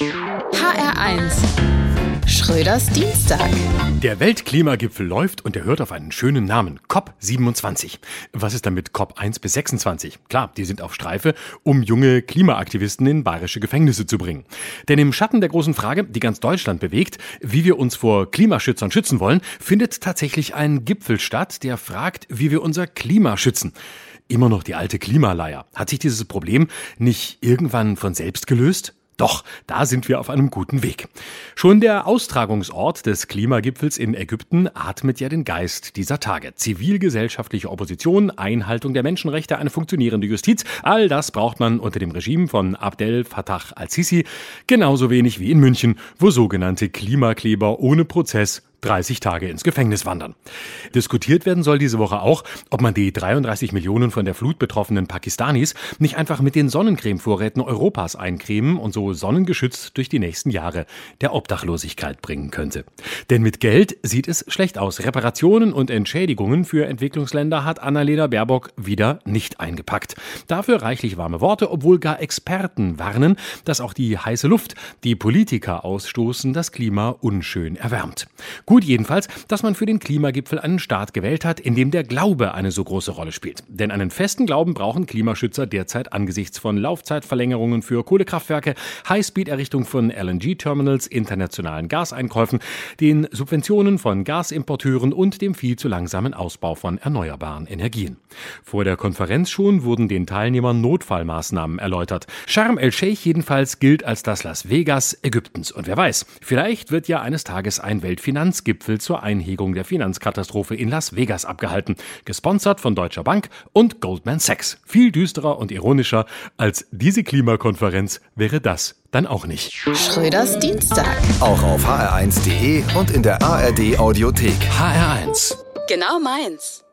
HR1 Schröders Dienstag. Der Weltklimagipfel läuft und er hört auf einen schönen Namen, COP27. Was ist damit COP 1 bis 26? Klar, die sind auf Streife, um junge Klimaaktivisten in bayerische Gefängnisse zu bringen. Denn im Schatten der großen Frage, die ganz Deutschland bewegt, wie wir uns vor Klimaschützern schützen wollen, findet tatsächlich ein Gipfel statt, der fragt, wie wir unser Klima schützen. Immer noch die alte Klimaleier. Hat sich dieses Problem nicht irgendwann von selbst gelöst? Doch, da sind wir auf einem guten Weg. Schon der Austragungsort des Klimagipfels in Ägypten atmet ja den Geist dieser Tage. Zivilgesellschaftliche Opposition, Einhaltung der Menschenrechte, eine funktionierende Justiz, all das braucht man unter dem Regime von Abdel Fattah al-Sisi genauso wenig wie in München, wo sogenannte Klimakleber ohne Prozess 30 Tage ins Gefängnis wandern. Diskutiert werden soll diese Woche auch, ob man die 33 Millionen von der Flut betroffenen Pakistanis nicht einfach mit den Sonnencremevorräten Europas eincremen und so sonnengeschützt durch die nächsten Jahre der Obdachlosigkeit bringen könnte. Denn mit Geld sieht es schlecht aus. Reparationen und Entschädigungen für Entwicklungsländer hat Annalena Baerbock wieder nicht eingepackt. Dafür reichlich warme Worte, obwohl gar Experten warnen, dass auch die heiße Luft, die Politiker ausstoßen, das Klima unschön erwärmt. Gut jedenfalls, dass man für den Klimagipfel einen Staat gewählt hat, in dem der Glaube eine so große Rolle spielt. Denn einen festen Glauben brauchen Klimaschützer derzeit angesichts von Laufzeitverlängerungen für Kohlekraftwerke, Highspeed-Errichtung von LNG-Terminals, internationalen Gaseinkäufen, den Subventionen von Gasimporteuren und dem viel zu langsamen Ausbau von erneuerbaren Energien. Vor der Konferenz schon wurden den Teilnehmern Notfallmaßnahmen erläutert. Sharm el-Sheikh jedenfalls gilt als das Las Vegas Ägyptens. Und wer weiß, vielleicht wird ja eines Tages ein Weltfinanz Finanzgipfel zur Einhegung der Finanzkatastrophe in Las Vegas abgehalten, gesponsert von Deutscher Bank und Goldman Sachs. Viel düsterer und ironischer als diese Klimakonferenz wäre das dann auch nicht. Schröders Dienstag. Auch auf hr1.de und in der ARD Audiothek. HR1. Genau meins.